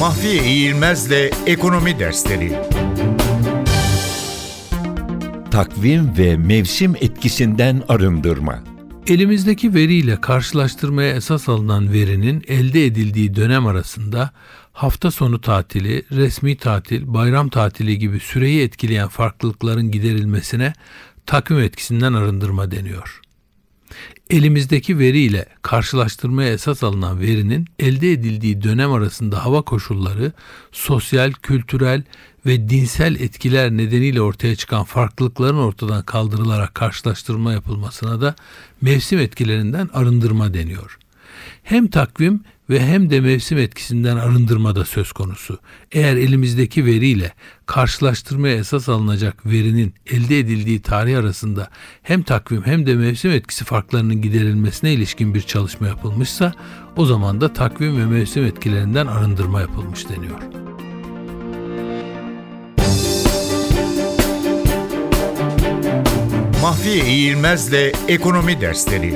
Mahfiye İğilmez'le Ekonomi Dersleri Takvim ve mevsim etkisinden arındırma. Elimizdeki veriyle karşılaştırmaya esas alınan verinin elde edildiği dönem arasında hafta sonu tatili, resmi tatil, bayram tatili gibi süreyi etkileyen farklılıkların giderilmesine takvim etkisinden arındırma deniyor. Elimizdeki veriyle karşılaştırmaya esas alınan verinin elde edildiği dönem arasında hava koşulları, sosyal, kültürel ve dinsel etkiler nedeniyle ortaya çıkan farklılıkların ortadan kaldırılarak karşılaştırma yapılmasına da mevsim etkilerinden arındırma deniyor. Hem takvim ve hem de mevsim etkisinden arındırma da söz konusu. Eğer elimizdeki veriyle karşılaştırmaya esas alınacak verinin elde edildiği tarih arasında hem takvim hem de mevsim etkisi farklarının giderilmesine ilişkin bir çalışma yapılmışsa o zaman da takvim ve mevsim etkilerinden arındırma yapılmış deniyor. Mahfiye İğilmez'le Ekonomi Dersleri